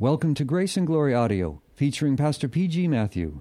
Welcome to Grace and Glory Audio, featuring Pastor P.G. Matthew.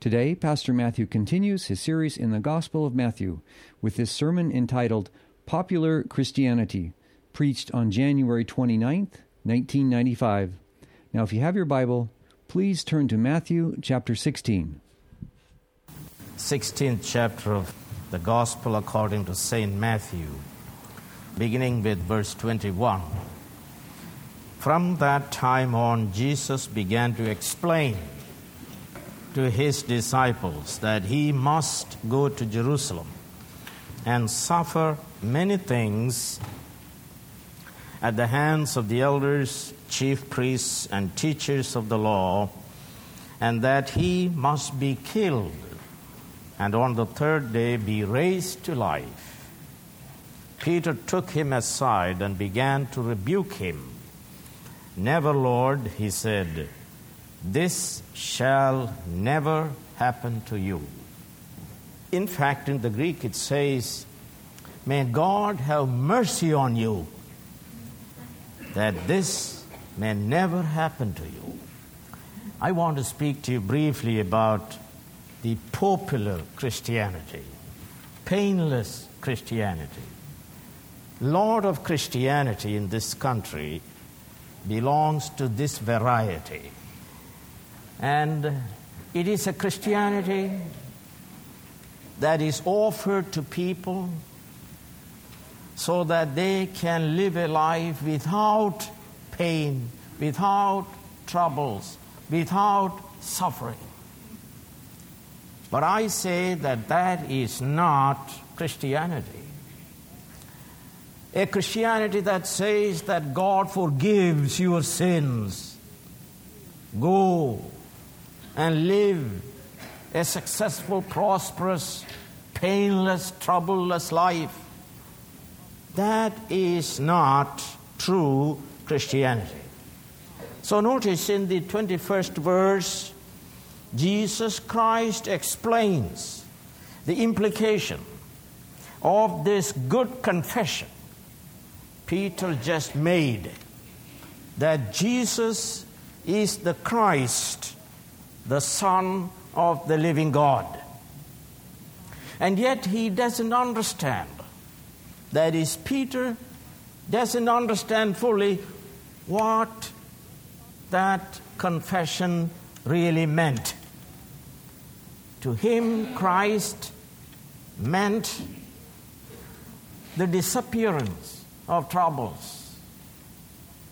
Today, Pastor Matthew continues his series in the Gospel of Matthew with this sermon entitled Popular Christianity, preached on January 29th, 1995. Now, if you have your Bible, please turn to Matthew chapter 16. 16th chapter of the Gospel according to St. Matthew, beginning with verse 21. From that time on, Jesus began to explain to his disciples that he must go to Jerusalem and suffer many things at the hands of the elders, chief priests, and teachers of the law, and that he must be killed and on the third day be raised to life. Peter took him aside and began to rebuke him. Never, Lord, he said, this shall never happen to you. In fact, in the Greek it says, May God have mercy on you, that this may never happen to you. I want to speak to you briefly about the popular Christianity, painless Christianity. Lord of Christianity in this country belongs to this variety. And it is a Christianity that is offered to people so that they can live a life without pain, without troubles, without suffering. But I say that that is not Christianity. A Christianity that says that God forgives your sins. Go and live a successful, prosperous, painless, troubleless life. That is not true Christianity. So notice in the 21st verse, Jesus Christ explains the implication of this good confession Peter just made that Jesus is the Christ, the Son of the living God. And yet he doesn't understand. That is, Peter doesn't understand fully what that confession really meant. To him, Christ meant the disappearance of troubles.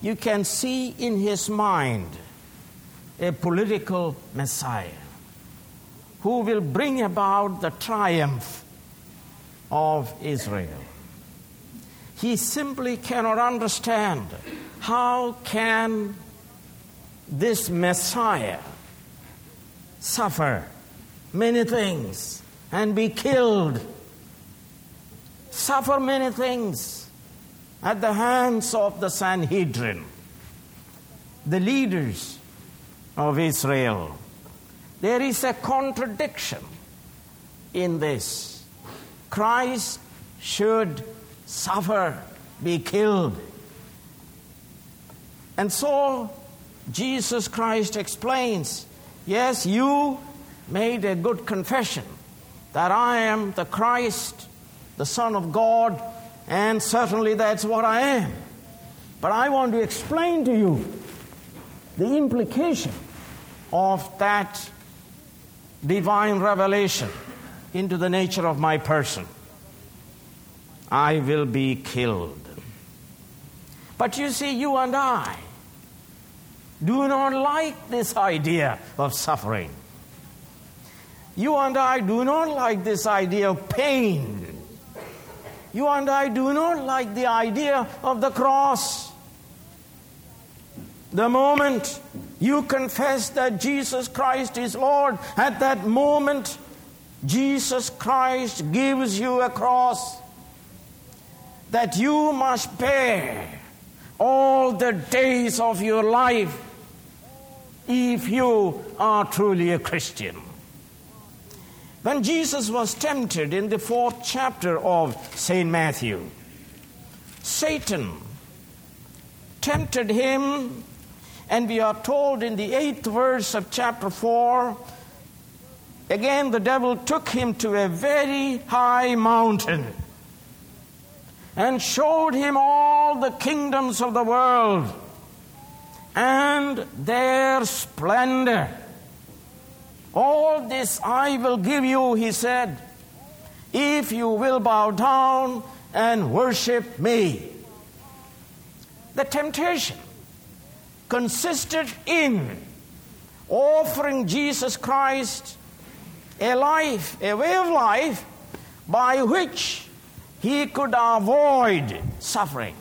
You can see in his mind a political Messiah who will bring about the triumph of Israel. He simply cannot understand how can this Messiah suffer many things and be killed, suffer many things at the hands of the Sanhedrin, the leaders of Israel. There is a contradiction in this. Christ should suffer, be killed. And so Jesus Christ explains yes, you made a good confession that I am the Christ, the Son of God, and certainly that's what I am. But I want to explain to you the implication of that divine revelation into the nature of my person. I will be killed. But you see, you and I do not like this idea of suffering. You and I do not like this idea of pain. You and I do not like the idea of the cross. The moment you confess that Jesus Christ is Lord, at that moment, Jesus Christ gives you a cross that you must bear all the days of your life if you are truly a Christian. When Jesus was tempted in the fourth chapter of St. Matthew, Satan tempted him And we are told in the eighth verse of chapter 4 again, the devil took him to a very high mountain and showed him all the kingdoms of the world and their splendor. All this I will give you, he said, if you will bow down and worship me. The temptation consisted in offering Jesus Christ a life, a way of life by which he could avoid suffering.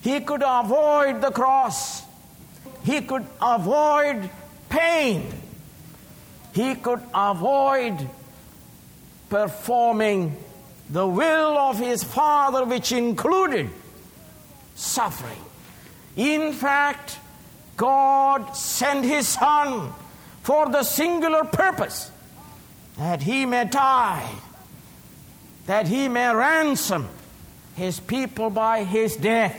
He could avoid the cross. He could avoid pain. He could avoid performing the will of his Father, which included suffering. In fact, God sent his Son for the singular purpose that he may die, that he may ransom his people by his death.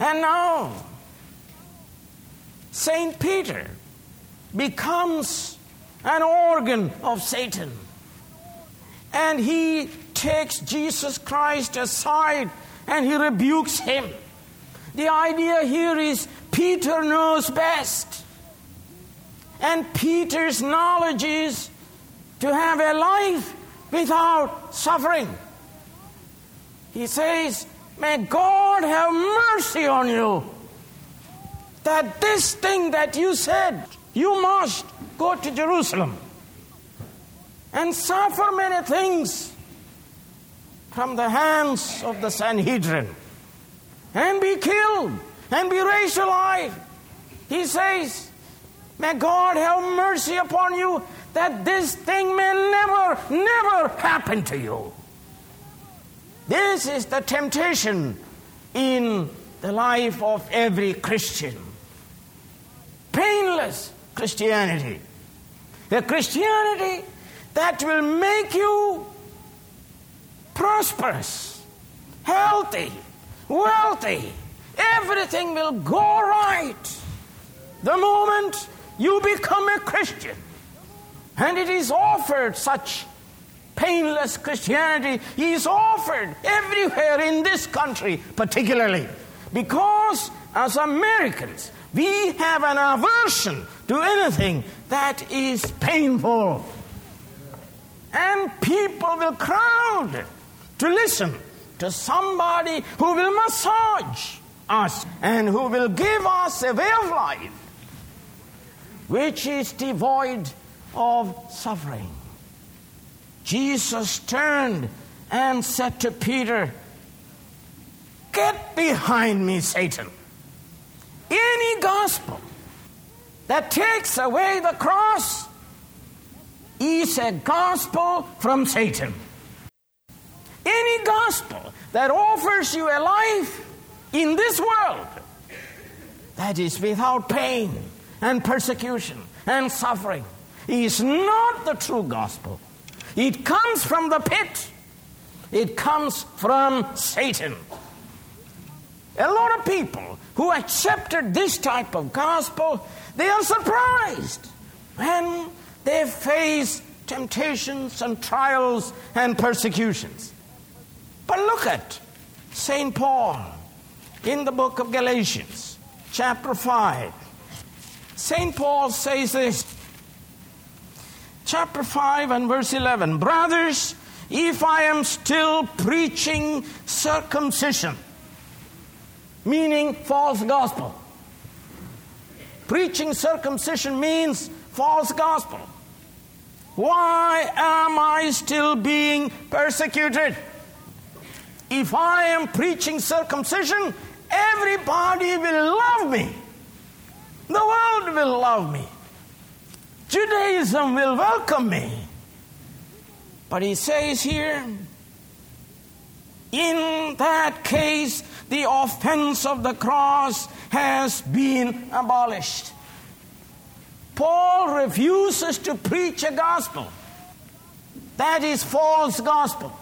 And now, St. Peter becomes an organ of Satan. And he takes Jesus Christ aside and he rebukes him. The idea here is Peter knows best. And Peter's knowledge is to have a life without suffering. He says, May God have mercy on you. That this thing that you said, you must go to Jerusalem and suffer many things from the hands of the Sanhedrin and be killed and be raised alive. He says, May God have mercy upon you that this thing may never, never happen to you. This is the temptation in the life of every Christian. Painless Christianity. A Christianity that will make you prosperous, healthy, wealthy. Everything will go right the moment you become a Christian. And it is offered such painless Christianity is offered everywhere in this country, particularly because as Americans, we have an aversion to anything that is painful. And people will crowd to listen to somebody who will massage us and who will give us a way of life which is devoid of suffering. Jesus turned and said to Peter, Get behind me, Satan. Any gospel that takes away the cross is a gospel from Satan. Any gospel that offers you a life in this world that is without pain and persecution and suffering is not the true gospel. It comes from the pit, it comes from Satan. A lot of people who accepted this type of gospel, they are surprised when they face temptations and trials and persecutions. But look at St. Paul in the book of Galatians, chapter 5. St. Paul says this chapter 5 and verse 11 Brothers, if I am still preaching circumcision, meaning false gospel, preaching circumcision means false gospel. Why am I still being persecuted? If I am preaching circumcision, everybody will love me. The world will love me. Judaism will welcome me. But he says here, in that case, the offense of the cross has been abolished. Paul refuses to preach a gospel that is false gospel,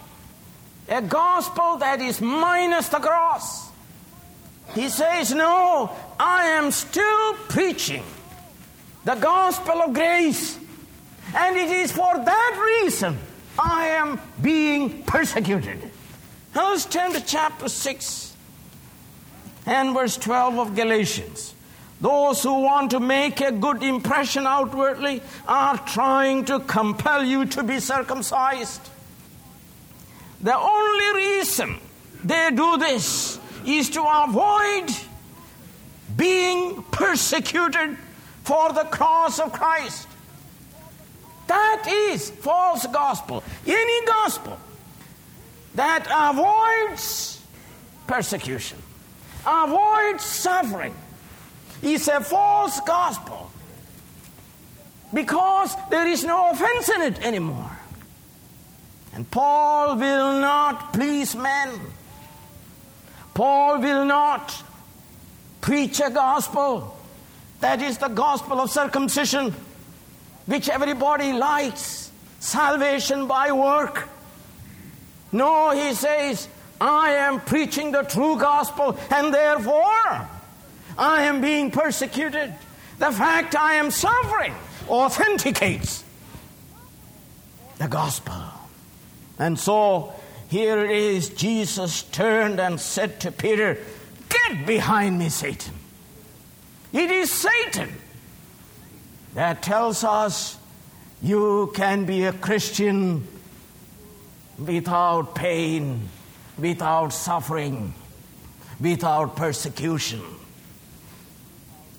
a gospel that is minus the cross. He says, No, I am still preaching the gospel of grace. And it is for that reason I am being persecuted. Let's turn to chapter 6 and verse 12 of Galatians. Those who want to make a good impression outwardly are trying to compel you to be circumcised. The only reason they do this is to avoid being persecuted for the cross of Christ. That is false gospel. Any gospel that avoids persecution, avoids suffering, is a false gospel because there is no offense in it anymore. And Paul will not please men. Paul will not preach a gospel that is the gospel of circumcision, which everybody likes, salvation by work. No, he says, I am preaching the true gospel, and therefore I am being persecuted. The fact I am suffering authenticates the gospel. And so here it is Jesus turned and said to Peter, Get behind me, Satan. It is Satan that tells us you can be a Christian without pain, without suffering, without persecution.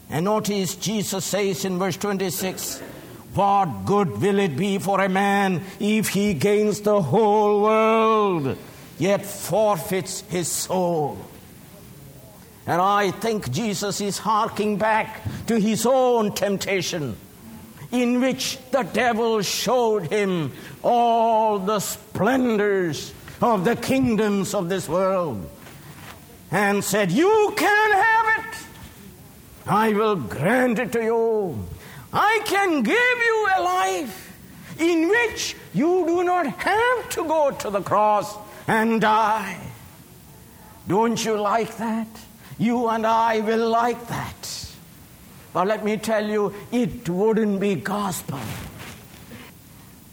And notice Jesus says in verse 26 what good will it be for a man if he gains the whole world, yet forfeits his soul? And I think Jesus is harking back to his own temptation, in which the devil showed him all the splendors of the kingdoms of this world and said, You can have it. I will grant it to you. I can give you a life in which you do not have to go to the cross and die. Don't you like that? You and I will like that. But let me tell you, it wouldn't be gospel.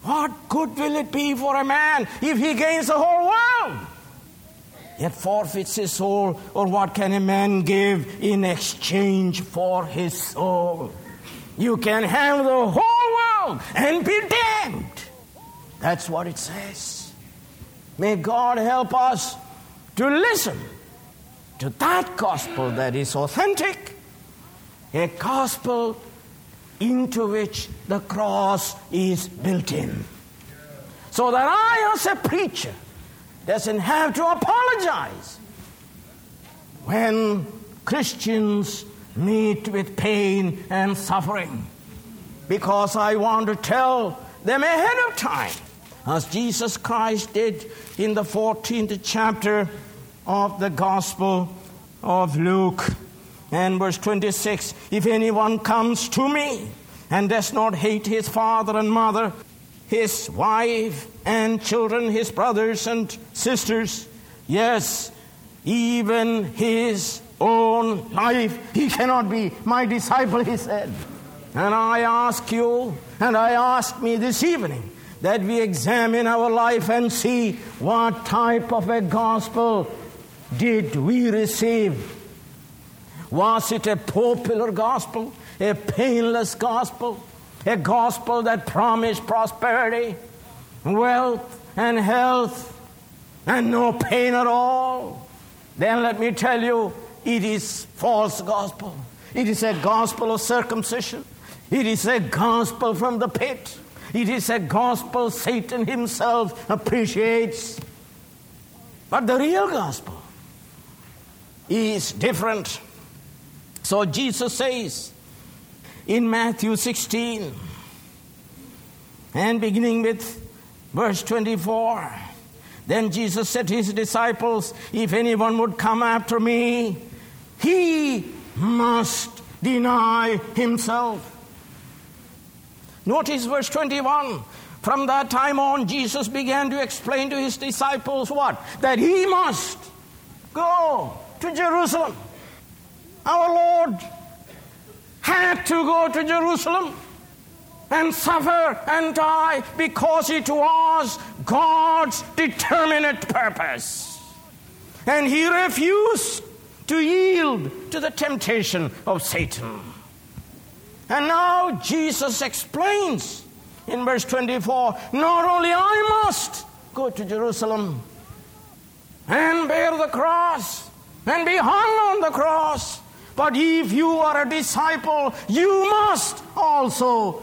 What good will it be for a man if he gains the whole world? Yet forfeits his soul, or what can a man give in exchange for his soul? You can have the whole world and be damned. That's what it says. May God help us to listen to that gospel that is authentic, a gospel into which the cross is built in. So that I, as a preacher, doesn't have to apologize when Christians meet with pain and suffering. Because I want to tell them ahead of time, as Jesus Christ did in the 14th chapter of the Gospel of Luke. And verse 26 If anyone comes to me and does not hate his father and mother, his wife and children, his brothers and sisters, yes, even his own life, he cannot be my disciple, he said. And I ask you, and I ask me this evening, that we examine our life and see what type of a gospel did we receive? Was it a popular gospel, a painless gospel, a gospel that promised prosperity, wealth, and health, and no pain at all? Then let me tell you, it is false gospel. It is a gospel of circumcision. It is a gospel from the pit. It is a gospel Satan himself appreciates. But the real gospel is different. So Jesus says in Matthew 16, and beginning with verse 24, then Jesus said to his disciples, If anyone would come after me, he must deny himself. Notice verse 21. From that time on, Jesus began to explain to his disciples what? That he must go to Jerusalem our Lord had to go to Jerusalem and suffer and die because it was God's determinate purpose. And he refused to yield to the temptation of Satan. And now Jesus explains in verse 24 not only I must go to Jerusalem and bear the cross and be hung on the cross, but if you are a disciple, you must also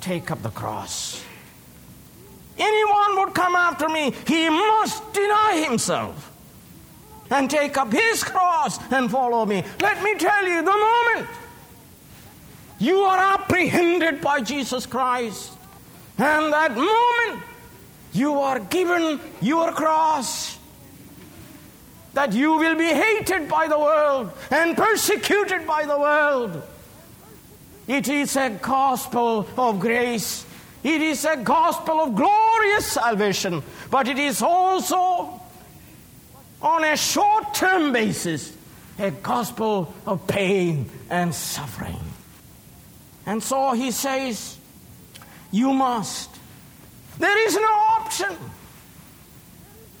take up the cross. Anyone would come after me, he must deny himself and take up his cross and follow me. Let me tell you, the moment you are apprehended by Jesus Christ, and that moment you are given your cross, that you will be hated by the world and persecuted by the world. It is a gospel of grace. It is a gospel of glorious salvation, but it is also on a short term basis a gospel of pain and suffering. And so he says, You must. There is no option.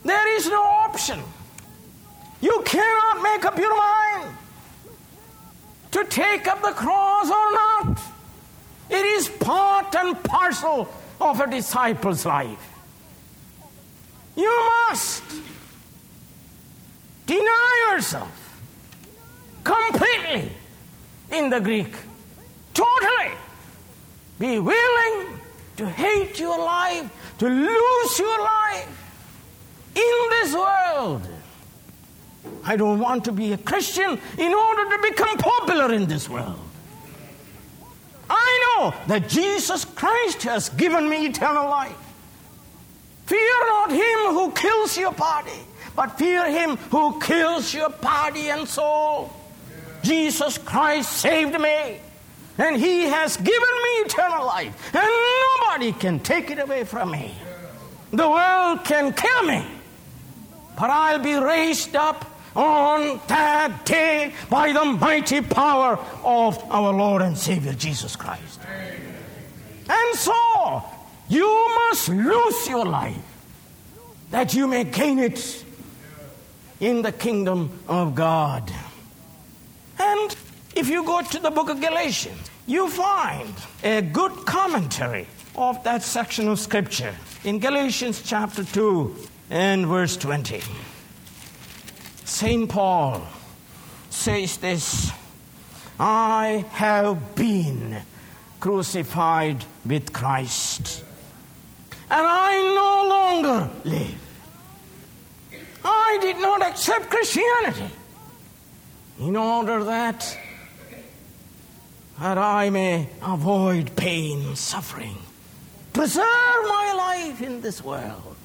There is no option. You cannot make up your mind to take up the cross or not. It is part and parcel of a disciple's life. You must deny yourself completely in the Greek, totally. Be willing to hate your life, to lose your life in this world. I don't want to be a Christian in order to become popular in this world. I know that Jesus Christ has given me eternal life. Fear not him who kills your body, but fear him who kills your body and soul. Jesus Christ saved me, and he has given me eternal life, and nobody can take it away from me. The world can kill me, but I'll be raised up on that day by the mighty power of our Lord and Savior Jesus Christ. And so, you must lose your life that you may gain it in the kingdom of God. And if you go to the book of Galatians, you find a good commentary of that section of scripture in Galatians chapter 2 and verse 20. St. Paul says this I have been crucified with Christ, and I no longer live. I did not accept Christianity in order that, that I may avoid pain, suffering, preserve my life in this world.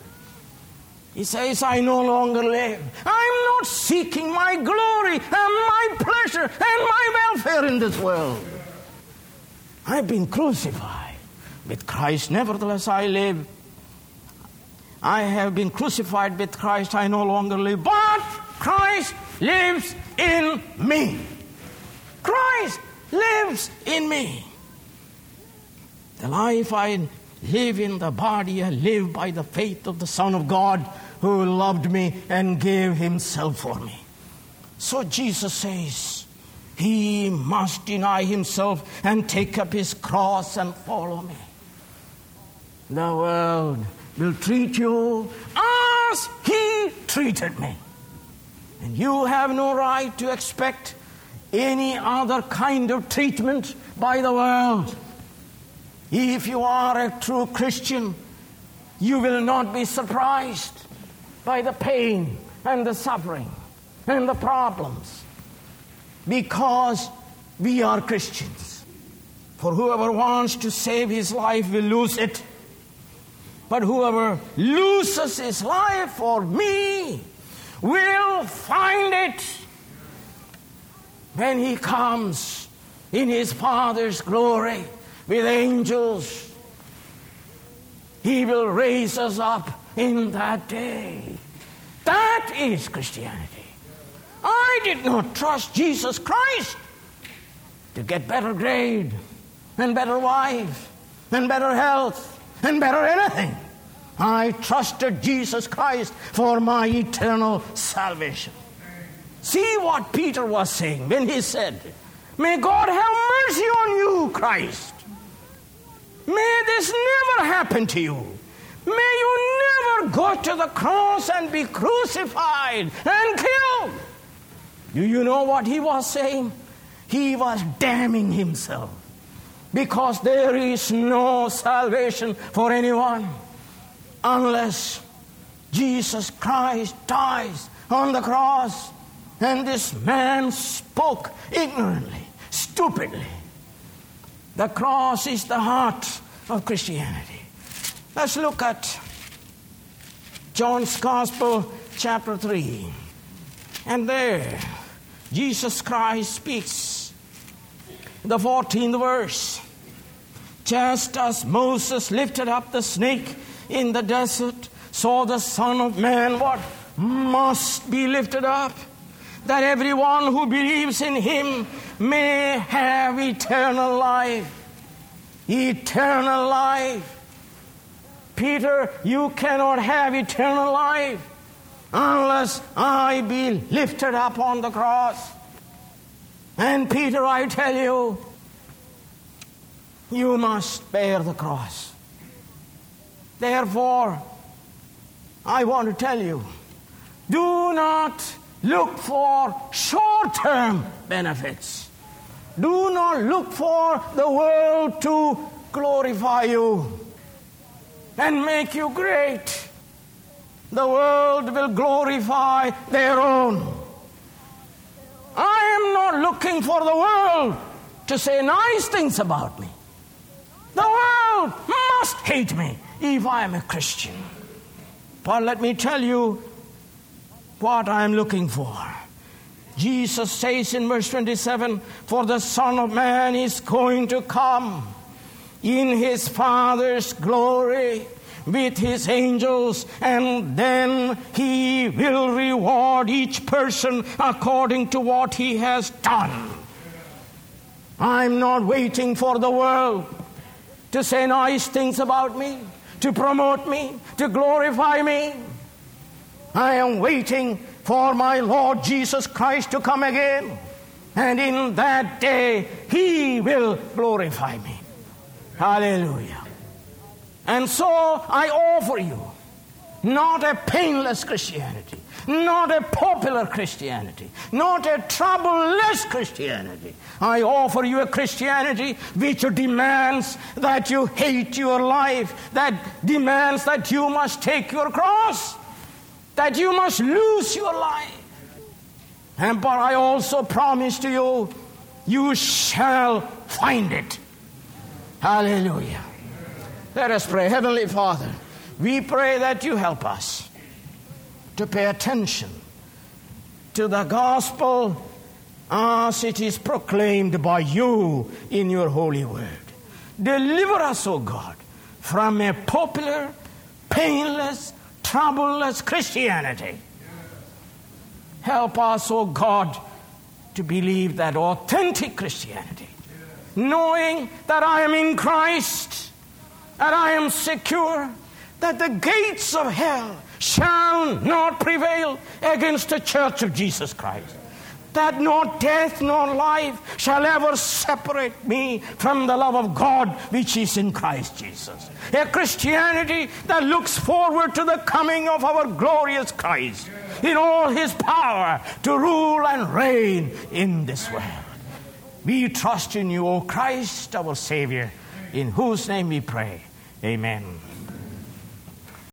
He says, I no longer live. I'm not seeking my glory and my pleasure and my welfare in this world. I've been crucified with Christ. Nevertheless, I live. I have been crucified with Christ. I no longer live, but Christ lives in me. Christ lives in me. The life I live in the body, I live by the faith of the Son of God who loved me and gave himself for me. So Jesus says, he must deny himself and take up his cross and follow me. The world will treat you as he treated me. And you have no right to expect any other kind of treatment by the world. If you are a true Christian, you will not be surprised by the pain and the suffering and the problems because we are Christians. For whoever wants to save his life will lose it. But whoever loses his life for me will find it when he comes in his Father's glory with angels. He will raise us up in that day. That is Christianity. I did not trust Jesus Christ to get better grade and better wife and better health and better anything. I trusted Jesus Christ for my eternal salvation. See what Peter was saying when he said, May God have mercy on you, Christ. May this never happen to you. May you never go to the cross and be crucified and killed. Do you know what he was saying? He was damning himself because there is no salvation for anyone unless Jesus Christ dies on the cross. And this man spoke ignorantly, stupidly. The cross is the heart of Christianity. Let's look at John's Gospel, chapter 3. And there, Jesus Christ speaks. The 14th verse. Just as Moses lifted up the snake in the desert, so the Son of Man what must be lifted up, that everyone who believes in him may have eternal life. Eternal life. Peter, you cannot have eternal life unless I be lifted up on the cross. And Peter, I tell you, you must bear the cross. Therefore, I want to tell you do not look for short term benefits. Do not look for the world to glorify you and make you great. The world will glorify their own. I am not looking for the world to say nice things about me. The world must hate me if I am a Christian. But let me tell you what I am looking for. Jesus says in verse 27 For the Son of Man is going to come in his Father's glory with his angels, and then he will reward each person according to what he has done. I'm not waiting for the world to say nice things about me, to promote me, to glorify me. I am waiting for my Lord Jesus Christ to come again. And in that day, He will glorify me. Hallelujah. And so I offer you not a painless Christianity, not a popular Christianity, not a troubleless Christianity. I offer you a Christianity which demands that you hate your life, that demands that you must take your cross, that you must lose your life. And but I also promise to you, you shall find it. Hallelujah. Let us pray. Heavenly Father, we pray that you help us to pay attention to the gospel as it is proclaimed by you in your holy word. Deliver us, O God, from a popular, painless, troubleless Christianity. Help us, O God, to believe that authentic Christianity, knowing that I am in Christ, that I am secure, that the gates of hell shall not prevail against the church of Jesus Christ. That nor death nor life shall ever separate me from the love of God which is in Christ Jesus. A Christianity that looks forward to the coming of our glorious Christ in all his power to rule and reign in this world. We trust in you, O Christ, our Savior, in whose name we pray. Amen.